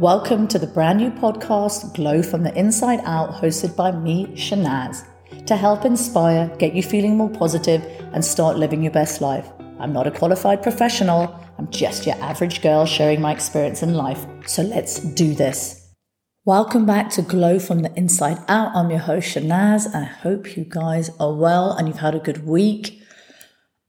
Welcome to the brand new podcast, Glow from the Inside Out, hosted by me, Shahnaz, to help inspire, get you feeling more positive, and start living your best life. I'm not a qualified professional, I'm just your average girl sharing my experience in life. So let's do this. Welcome back to Glow from the Inside Out. I'm your host, Shahnaz. I hope you guys are well and you've had a good week.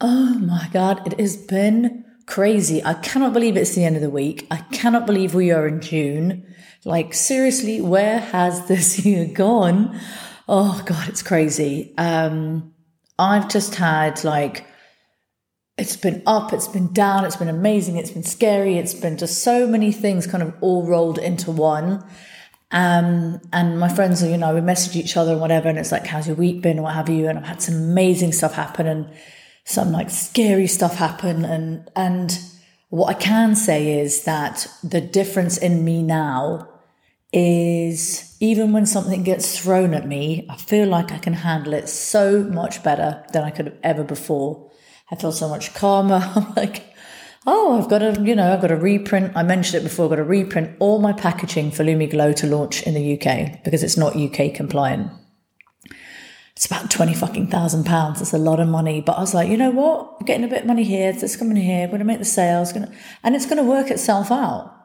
Oh my God, it has been crazy. I cannot believe it's the end of the week. I cannot believe we are in June. Like, seriously, where has this year gone? Oh, God, it's crazy. Um, I've just had like, it's been up, it's been down, it's been amazing, it's been scary, it's been just so many things kind of all rolled into one. Um, and my friends you know, we message each other and whatever, and it's like, how's your week been, or what have you? And I've had some amazing stuff happen, and some like scary stuff happen and and what I can say is that the difference in me now is even when something gets thrown at me, I feel like I can handle it so much better than I could have ever before. I feel so much calmer. I'm like, oh, I've got to, you know, I've got to reprint. I mentioned it before, I've got to reprint all my packaging for Lumi Glo to launch in the UK because it's not UK compliant it's about 20 fucking thousand pounds. It's a lot of money. But I was like, you know what? I'm getting a bit of money here. It's coming here. I'm going to make the sales. Gonna, and it's going to work itself out.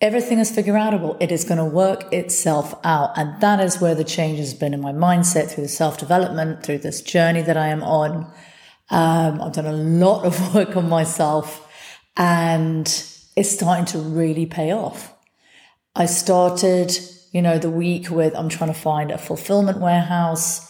Everything is figure outable. It is going to work itself out. And that is where the change has been in my mindset through the self development, through this journey that I am on. Um, I've done a lot of work on myself and it's starting to really pay off. I started, you know, the week with I'm trying to find a fulfillment warehouse.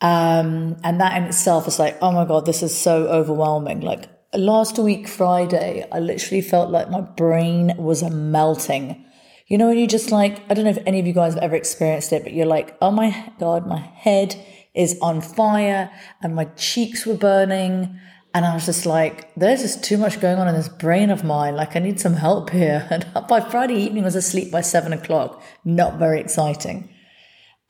Um, and that in itself is like, oh my God, this is so overwhelming. Like last week, Friday, I literally felt like my brain was melting. You know, when you just like, I don't know if any of you guys have ever experienced it, but you're like, oh my God, my head is on fire and my cheeks were burning. And I was just like, there's just too much going on in this brain of mine. Like, I need some help here. And by Friday evening, I was asleep by seven o'clock. Not very exciting.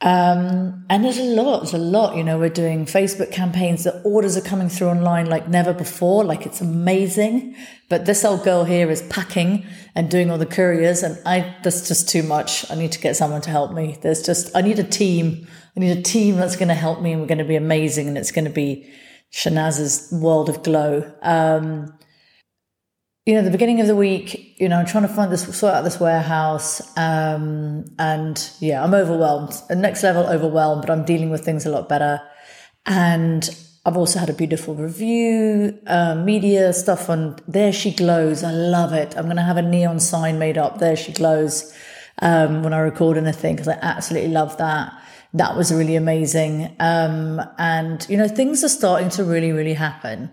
Um, and there's a lot, there's a lot. You know, we're doing Facebook campaigns. The orders are coming through online like never before. Like it's amazing. But this old girl here is packing and doing all the couriers, and I that's just too much. I need to get someone to help me. There's just I need a team. I need a team that's going to help me, and we're going to be amazing, and it's going to be Shahnaz's world of glow. Um, you know, the beginning of the week, you know, I'm trying to find this, sort out this warehouse. Um, and yeah, I'm overwhelmed. The next level overwhelmed, but I'm dealing with things a lot better. And I've also had a beautiful review, uh, media stuff on There She Glows. I love it. I'm going to have a neon sign made up. There She Glows. Um, when I record anything, because I absolutely love that. That was really amazing. Um, and, you know, things are starting to really, really happen.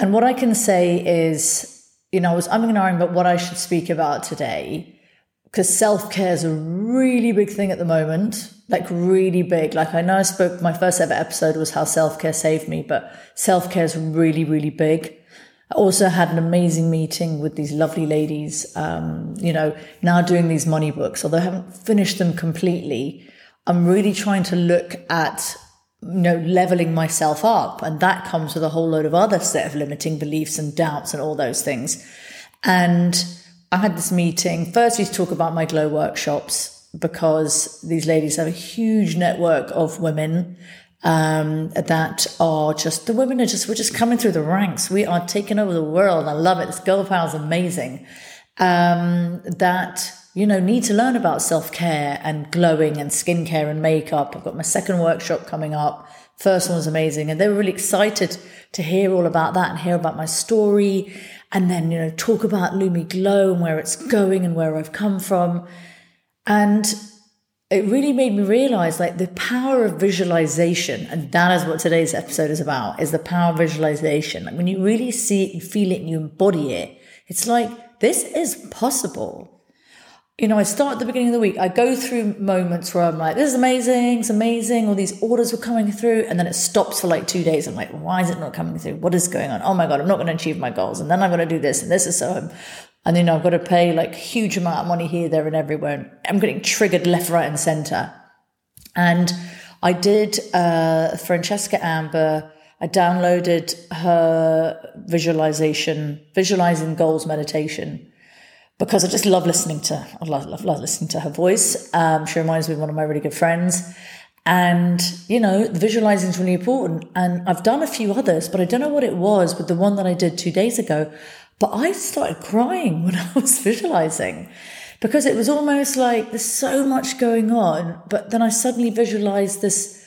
And what I can say is, you know, I was umming and about what I should speak about today because self care is a really big thing at the moment, like really big. Like I know I spoke, my first ever episode was how self care saved me, but self care is really, really big. I also had an amazing meeting with these lovely ladies, um, you know, now doing these money books, although I haven't finished them completely. I'm really trying to look at you know, leveling myself up. And that comes with a whole load of other set of limiting beliefs and doubts and all those things. And I had this meeting, firstly to talk about my glow workshops because these ladies have a huge network of women um, that are just the women are just we're just coming through the ranks. We are taking over the world. I love it. This girl power is amazing. Um, that you know, need to learn about self care and glowing and skincare and makeup. I've got my second workshop coming up. First one was amazing. And they were really excited to hear all about that and hear about my story. And then, you know, talk about Lumi Glo and where it's going and where I've come from. And it really made me realize like the power of visualization. And that is what today's episode is about, is the power of visualization. Like when you really see it, you feel it and you embody it, it's like, this is possible you know, I start at the beginning of the week. I go through moments where I'm like, this is amazing, it's amazing. All these orders were coming through. And then it stops for like two days. I'm like, why is it not coming through? What is going on? Oh my God, I'm not going to achieve my goals. And then I'm going to do this. And this is so, and then I've got to pay like huge amount of money here, there, and everywhere. And I'm getting triggered left, right, and center. And I did uh, Francesca Amber. I downloaded her visualization, visualizing goals meditation because I just love listening to I love, love, love listening to her voice. Um, she reminds me of one of my really good friends. And, you know, visualizing is really important. And I've done a few others, but I don't know what it was with the one that I did two days ago. But I started crying when I was visualizing because it was almost like there's so much going on. But then I suddenly visualized this,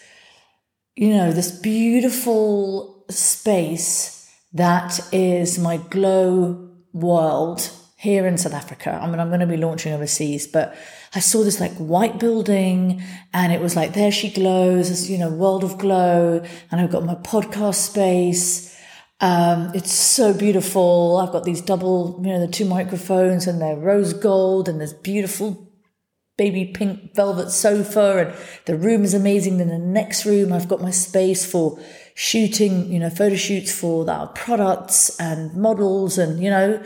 you know, this beautiful space that is my glow world here in South Africa. I mean, I'm going to be launching overseas, but I saw this like white building and it was like, there she glows, this, you know, world of glow. And I've got my podcast space. Um, it's so beautiful. I've got these double, you know, the two microphones and they're rose gold and this beautiful baby pink velvet sofa and the room is amazing. Then the next room, I've got my space for shooting, you know, photo shoots for our products and models and, you know,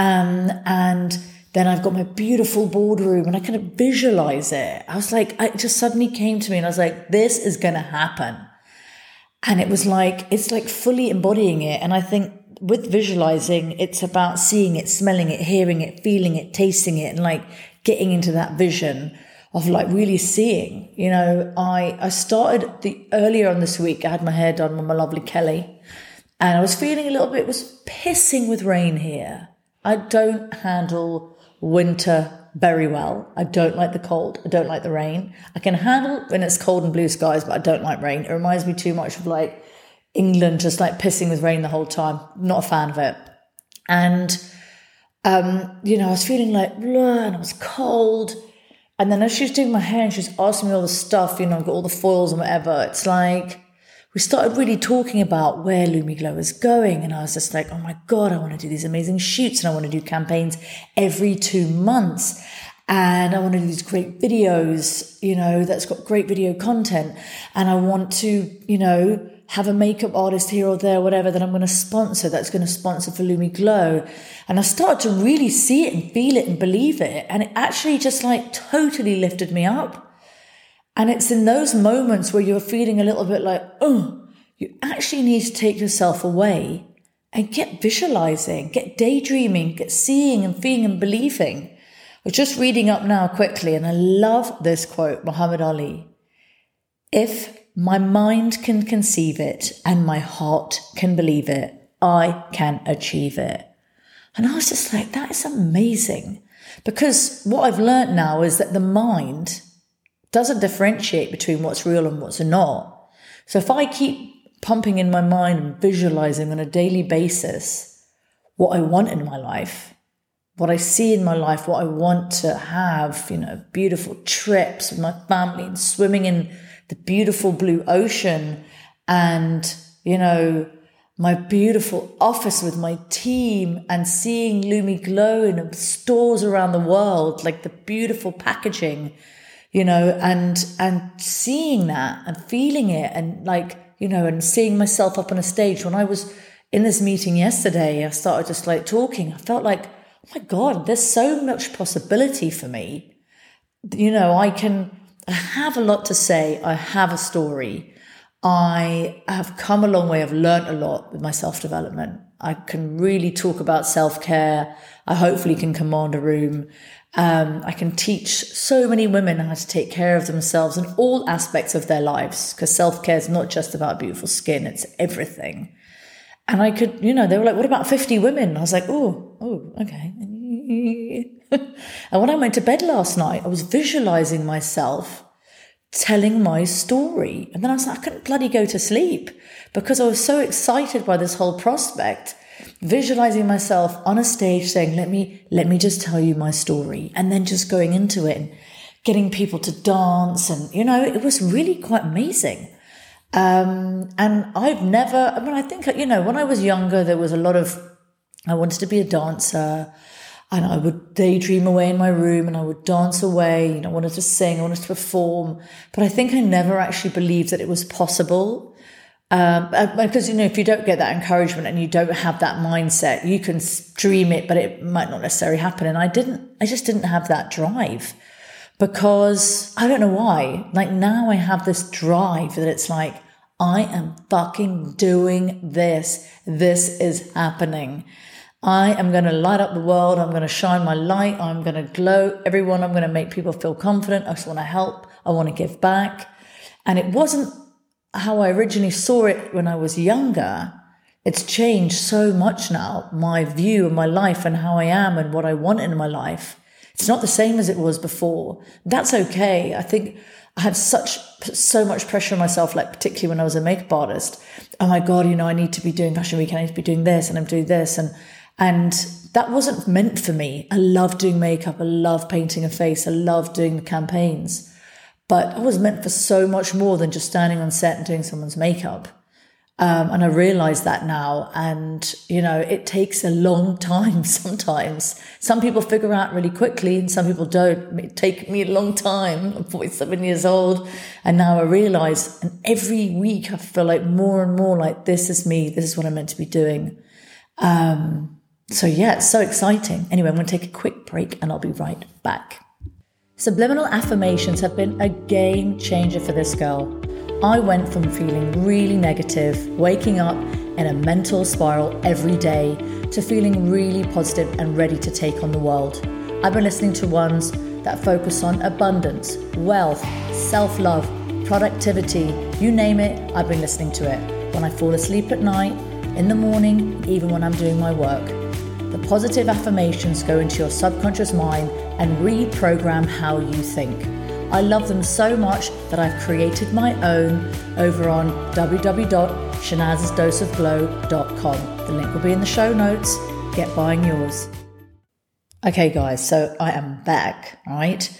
um, and then I've got my beautiful boardroom and I kind of visualize it. I was like, it just suddenly came to me and I was like, this is going to happen. And it was like, it's like fully embodying it. And I think with visualizing, it's about seeing it, smelling it, hearing it, feeling it, tasting it, and like getting into that vision of like really seeing. You know, I, I started the earlier on this week, I had my hair done with my lovely Kelly. And I was feeling a little bit, it was pissing with rain here. I don't handle winter very well. I don't like the cold. I don't like the rain. I can handle when it's cold and blue skies, but I don't like rain. It reminds me too much of like England just like pissing with rain the whole time. Not a fan of it. And, um, you know, I was feeling like, blah, and I was cold. And then as she was doing my hair and she was asking me all the stuff, you know, I've got all the foils and whatever, it's like, we started really talking about where Lumi Glo is going. And I was just like, oh my God, I want to do these amazing shoots and I want to do campaigns every two months. And I want to do these great videos, you know, that's got great video content. And I want to, you know, have a makeup artist here or there, whatever, that I'm going to sponsor, that's going to sponsor for Lumi Glo. And I started to really see it and feel it and believe it. And it actually just like totally lifted me up. And it's in those moments where you're feeling a little bit like, oh, you actually need to take yourself away and get visualizing, get daydreaming, get seeing and feeling and believing. Was just reading up now quickly, and I love this quote, Muhammad Ali. If my mind can conceive it and my heart can believe it, I can achieve it. And I was just like, that is amazing. Because what I've learned now is that the mind doesn't differentiate between what's real and what's not. So if I keep pumping in my mind and visualizing on a daily basis what I want in my life, what I see in my life, what I want to have, you know, beautiful trips with my family and swimming in the beautiful blue ocean and, you know, my beautiful office with my team and seeing Lumi Glo in stores around the world, like the beautiful packaging you know, and, and seeing that and feeling it and like, you know, and seeing myself up on a stage when I was in this meeting yesterday, I started just like talking. I felt like, oh my God, there's so much possibility for me. You know, I can, I have a lot to say. I have a story. I have come a long way. I've learned a lot with my self development. I can really talk about self care. I hopefully can command a room. Um, I can teach so many women how to take care of themselves in all aspects of their lives because self care is not just about beautiful skin, it's everything. And I could, you know, they were like, what about 50 women? I was like, oh, oh, okay. and when I went to bed last night, I was visualizing myself telling my story. And then I was like, I couldn't bloody go to sleep because I was so excited by this whole prospect visualizing myself on a stage saying, let me, let me just tell you my story. And then just going into it and getting people to dance. And, you know, it was really quite amazing. Um, and I've never, I mean, I think, you know, when I was younger, there was a lot of, I wanted to be a dancer and I would daydream away in my room and I would dance away. You know, I wanted to sing, I wanted to perform, but I think I never actually believed that it was possible. Um, uh, because you know, if you don't get that encouragement and you don't have that mindset, you can dream it, but it might not necessarily happen. And I didn't, I just didn't have that drive because I don't know why. Like now I have this drive that it's like, I am fucking doing this. This is happening. I am going to light up the world. I'm going to shine my light. I'm going to glow everyone. I'm going to make people feel confident. I just want to help. I want to give back. And it wasn't how I originally saw it when I was younger. It's changed so much now, my view of my life and how I am and what I want in my life. It's not the same as it was before. That's okay. I think I had such so much pressure on myself, like particularly when I was a makeup artist. Oh my god, you know, I need to be doing fashion week, I need to be doing this, and I'm doing this, and and that wasn't meant for me. I love doing makeup, I love painting a face, I love doing the campaigns, but I was meant for so much more than just standing on set and doing someone's makeup. Um, and I realize that now. And, you know, it takes a long time sometimes. Some people figure out really quickly and some people don't. It take me a long time. I'm 47 years old. And now I realize, and every week I feel like more and more like this is me. This is what I'm meant to be doing. Um, so yeah, it's so exciting. Anyway, I'm going to take a quick break and I'll be right back. Subliminal affirmations have been a game changer for this girl. I went from feeling really negative, waking up in a mental spiral every day, to feeling really positive and ready to take on the world. I've been listening to ones that focus on abundance, wealth, self love, productivity you name it, I've been listening to it. When I fall asleep at night, in the morning, even when I'm doing my work. The positive affirmations go into your subconscious mind and reprogram how you think. I love them so much that I've created my own over on www.shanaz'sdoseofglow.com. The link will be in the show notes. Get buying yours. Okay, guys, so I am back, right?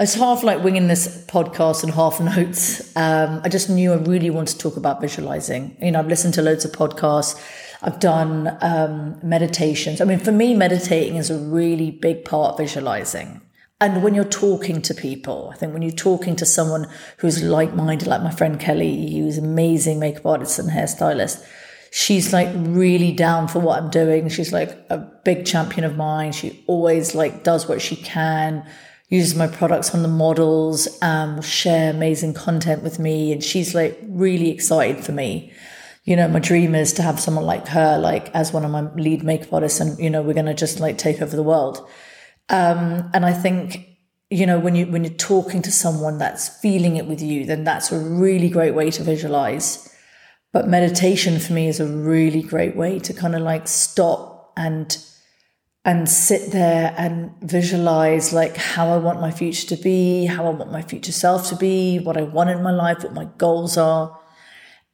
It's half like winging this podcast and half notes. Um, I just knew I really wanted to talk about visualizing. You know, I've listened to loads of podcasts. I've done um, meditations. I mean, for me, meditating is a really big part of visualizing and when you're talking to people, I think when you're talking to someone who's like minded, like my friend Kelly, who's amazing makeup artist and hairstylist, she's like really down for what I'm doing. She's like a big champion of mine. She always like does what she can, uses my products on the models, um, share amazing content with me. And she's like really excited for me. You know, my dream is to have someone like her, like as one of my lead makeup artists. And, you know, we're going to just like take over the world. Um, and I think, you know, when you when you're talking to someone that's feeling it with you, then that's a really great way to visualize. But meditation for me is a really great way to kind of like stop and and sit there and visualize like how I want my future to be, how I want my future self to be, what I want in my life, what my goals are.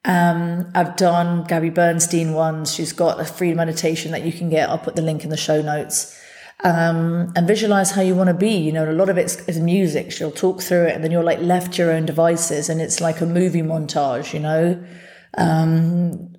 Um, I've done Gabby Bernstein ones. She's got a free meditation that you can get. I'll put the link in the show notes um, and visualize how you want to be. You know, a lot of it's is music. She'll talk through it, and then you're like left to your own devices, and it's like a movie montage. You know. Um,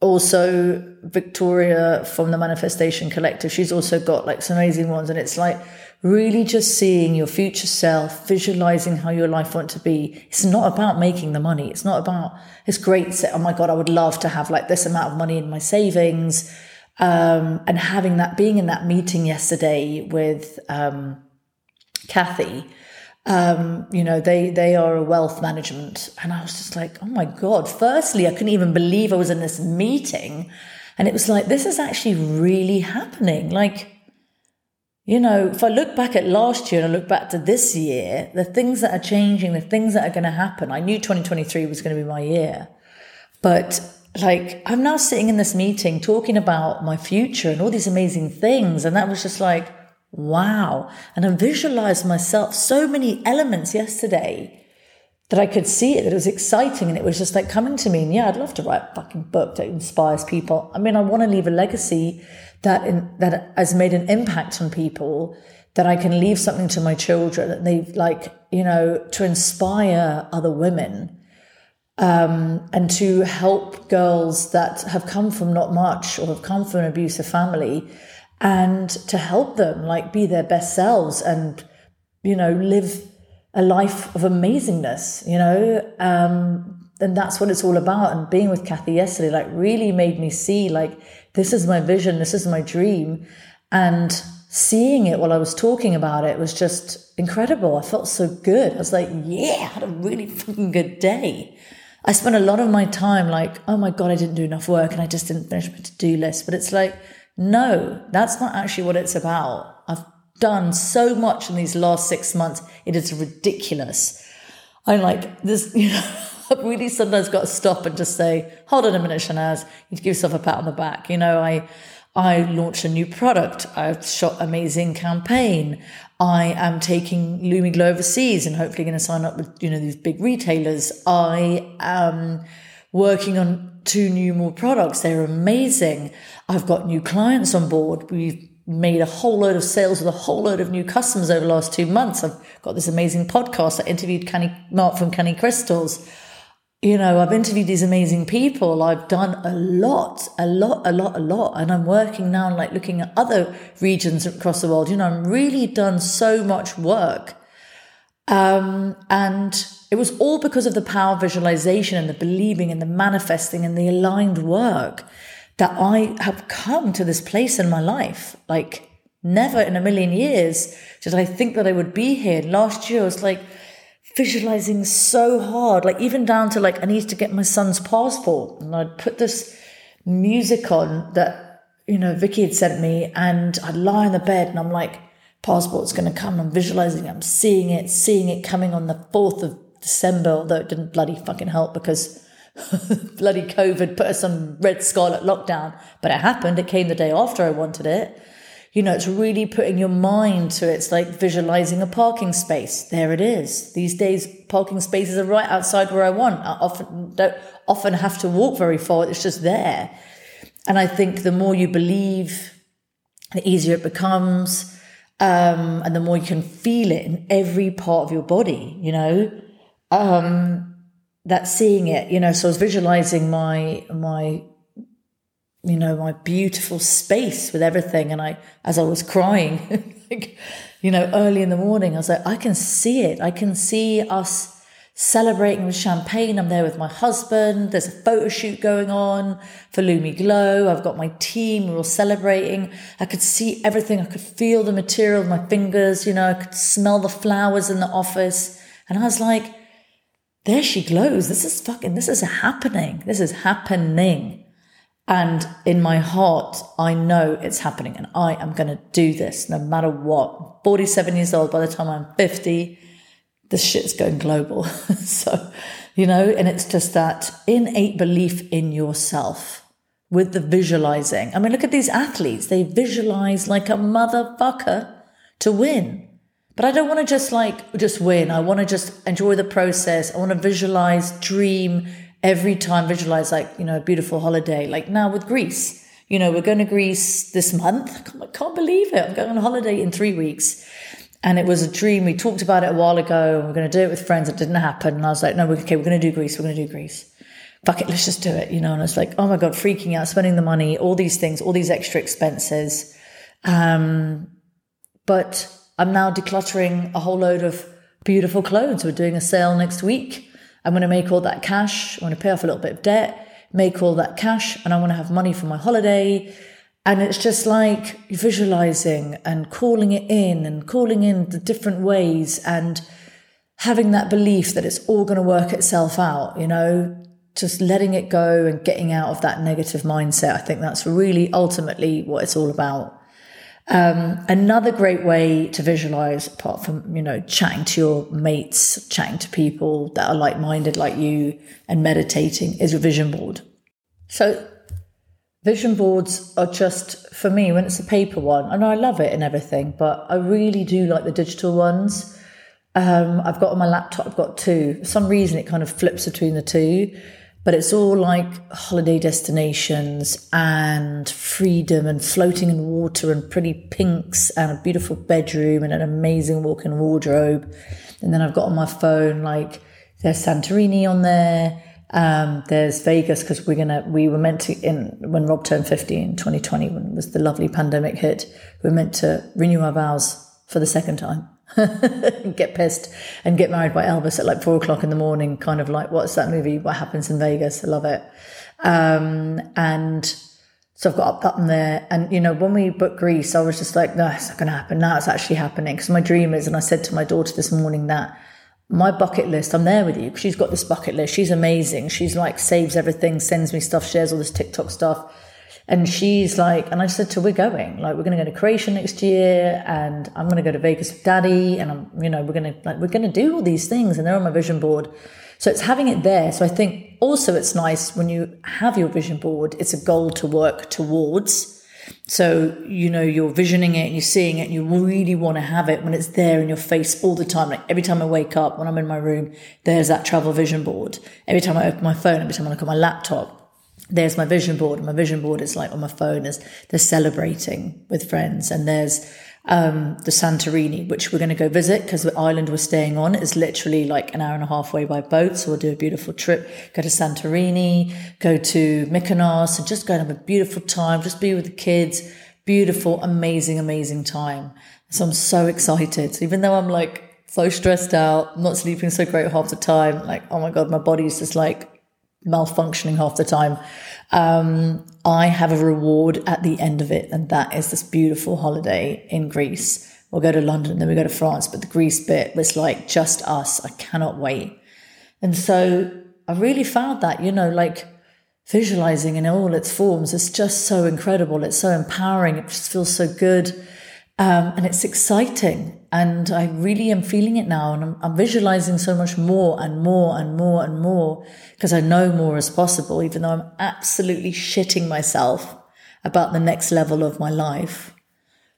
also, Victoria from the Manifestation Collective, she's also got like some amazing ones, and it's like really just seeing your future self, visualizing how your life want to be. It's not about making the money. It's not about it's great. Set. Oh my god, I would love to have like this amount of money in my savings um, and having that, being in that meeting yesterday with um, Kathy, um, you know, they they are a wealth management, and I was just like, oh my god! Firstly, I couldn't even believe I was in this meeting, and it was like this is actually really happening. Like, you know, if I look back at last year and I look back to this year, the things that are changing, the things that are going to happen. I knew 2023 was going to be my year, but like I'm now sitting in this meeting talking about my future and all these amazing things. And that was just like, wow. And I visualized myself so many elements yesterday that I could see it, that it was exciting. And it was just like coming to me. And yeah, I'd love to write a fucking book that inspires people. I mean, I want to leave a legacy that in, that has made an impact on people that I can leave something to my children that they like, you know, to inspire other women um, and to help girls that have come from not much or have come from an abusive family and to help them like be their best selves and you know live a life of amazingness you know? Um, and that's what it's all about. And being with kathy yesterday like really made me see like this is my vision this is my dream. And seeing it while i was talking about it was just incredible. I felt so good. I was like yeah i had a really fucking good day. I spent a lot of my time like, oh my God, I didn't do enough work and I just didn't finish my to do list. But it's like, no, that's not actually what it's about. Done so much in these last six months. It is ridiculous. I'm like, this, you know, I've really sometimes got to stop and just say, hold on a minute, Shahnaz. You give yourself a pat on the back. You know, I, I launched a new product. I've shot amazing campaign. I am taking Lumi Glo overseas and hopefully going to sign up with, you know, these big retailers. I am working on two new more products. They're amazing. I've got new clients on board. We've made a whole load of sales with a whole load of new customers over the last two months. I've got this amazing podcast. I interviewed Kenny, Mark from Canny Crystals you know, I've interviewed these amazing people. I've done a lot, a lot, a lot, a lot. And I'm working now, and like looking at other regions across the world. You know, I'm really done so much work. Um, and it was all because of the power of visualization and the believing and the manifesting and the aligned work that I have come to this place in my life. Like, never in a million years did I think that I would be here. Last year, I was like, visualizing so hard, like even down to like I need to get my son's passport, and I'd put this music on that you know Vicky had sent me, and I'd lie in the bed and I'm like, passport's going to come. I'm visualizing, I'm seeing it, seeing it coming on the fourth of December, although it didn't bloody fucking help because. bloody COVID put us on red scarlet lockdown, but it happened. It came the day after I wanted it you know, it's really putting your mind to it. It's like visualizing a parking space. There it is. These days, parking spaces are right outside where I want. I often don't often have to walk very far. It's just there. And I think the more you believe, the easier it becomes. Um, and the more you can feel it in every part of your body, you know, um, that seeing it, you know, so I was visualizing my, my you know, my beautiful space with everything. And I, as I was crying, like, you know, early in the morning, I was like, I can see it. I can see us celebrating with champagne. I'm there with my husband. There's a photo shoot going on for Lumi Glo. I've got my team. We're all celebrating. I could see everything. I could feel the material with my fingers. You know, I could smell the flowers in the office. And I was like, there she glows. This is fucking, this is happening. This is happening. And in my heart, I know it's happening and I am going to do this no matter what. 47 years old, by the time I'm 50, this shit's going global. so, you know, and it's just that innate belief in yourself with the visualizing. I mean, look at these athletes. They visualize like a motherfucker to win. But I don't want to just like just win. I want to just enjoy the process. I want to visualize, dream, every time visualize like, you know, a beautiful holiday. Like now with Greece, you know, we're going to Greece this month. I can't believe it. I'm going on holiday in three weeks. And it was a dream. We talked about it a while ago and we're going to do it with friends. It didn't happen. And I was like, no, okay, we're going to do Greece. We're going to do Greece. Fuck it, let's just do it. You know, and it's like, oh my God, freaking out, spending the money, all these things, all these extra expenses. Um, but I'm now decluttering a whole load of beautiful clothes. We're doing a sale next week. I'm going to make all that cash. I'm going to pay off a little bit of debt, make all that cash, and I want to have money for my holiday. And it's just like visualizing and calling it in and calling in the different ways and having that belief that it's all going to work itself out, you know, just letting it go and getting out of that negative mindset. I think that's really ultimately what it's all about. Um, another great way to visualize, apart from, you know, chatting to your mates, chatting to people that are like minded like you and meditating is your vision board. So, vision boards are just for me when it's a paper one, and I love it and everything, but I really do like the digital ones. Um, I've got on my laptop, I've got two. For some reason, it kind of flips between the two but it's all like holiday destinations and freedom and floating in water and pretty pinks and a beautiful bedroom and an amazing walk-in wardrobe. And then I've got on my phone like there's Santorini on there. Um, there's Vegas because we're gonna we were meant to in when Rob turned 50 in 2020 when was the lovely pandemic hit. We were meant to renew our vows for the second time. get pissed and get married by Elvis at like four o'clock in the morning, kind of like, what's that movie? What happens in Vegas? I love it. Um, and so I've got up, up in there. And, you know, when we booked Greece, I was just like, no, it's not going to happen. Now it's actually happening. Because my dream is, and I said to my daughter this morning that my bucket list, I'm there with you. She's got this bucket list. She's amazing. She's like, saves everything, sends me stuff, shares all this TikTok stuff. And she's like, and I said to her, we're going, like, we're going to go to Croatia next year and I'm going to go to Vegas with daddy. And I'm, you know, we're going to, like, we're going to do all these things and they're on my vision board. So it's having it there. So I think also it's nice when you have your vision board, it's a goal to work towards. So, you know, you're visioning it and you're seeing it and you really want to have it when it's there in your face all the time. Like every time I wake up, when I'm in my room, there's that travel vision board. Every time I open my phone, every time I look at my laptop, there's my vision board. My vision board is like on my phone is they're celebrating with friends. And there's um, the Santorini, which we're going to go visit because the island we're staying on is literally like an hour and a half away by boat. So we'll do a beautiful trip, go to Santorini, go to Mykonos and just go and have a beautiful time, just be with the kids. Beautiful, amazing, amazing time. So I'm so excited. So even though I'm like so stressed out, not sleeping so great half the time, like, oh my God, my body's just like malfunctioning half the time. Um, I have a reward at the end of it, and that is this beautiful holiday in Greece. We'll go to London, then we go to France, but the Greece bit was like just us. I cannot wait. And so I really found that, you know, like visualizing in all its forms is just so incredible. It's so empowering. It just feels so good. Um, and it's exciting. And I really am feeling it now. And I'm, I'm visualizing so much more and more and more and more because I know more is possible, even though I'm absolutely shitting myself about the next level of my life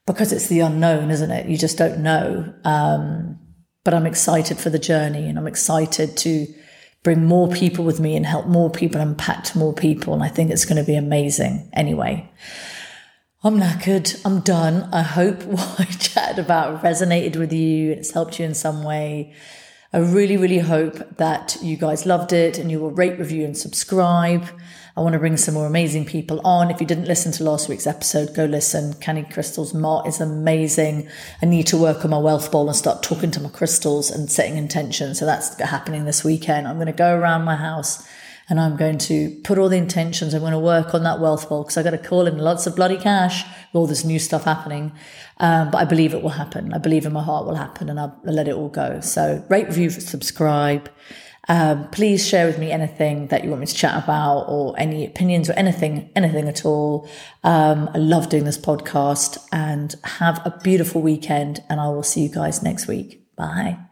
because it's the unknown, isn't it? You just don't know. Um, but I'm excited for the journey and I'm excited to bring more people with me and help more people, impact more people. And I think it's going to be amazing anyway. I'm knackered. I'm done. I hope what I chatted about resonated with you. It's helped you in some way. I really, really hope that you guys loved it and you will rate, review, and subscribe. I want to bring some more amazing people on. If you didn't listen to last week's episode, go listen. Candy Crystals Mart is amazing. I need to work on my wealth bowl and start talking to my crystals and setting intentions. So that's happening this weekend. I'm going to go around my house and I'm going to put all the intentions. I'm going to work on that wealth bowl because I got to call in lots of bloody cash with all this new stuff happening. Um, but I believe it will happen. I believe in my heart will happen and I'll, I'll let it all go. So rate, review, subscribe. Um, please share with me anything that you want me to chat about or any opinions or anything, anything at all. Um, I love doing this podcast and have a beautiful weekend and I will see you guys next week. Bye.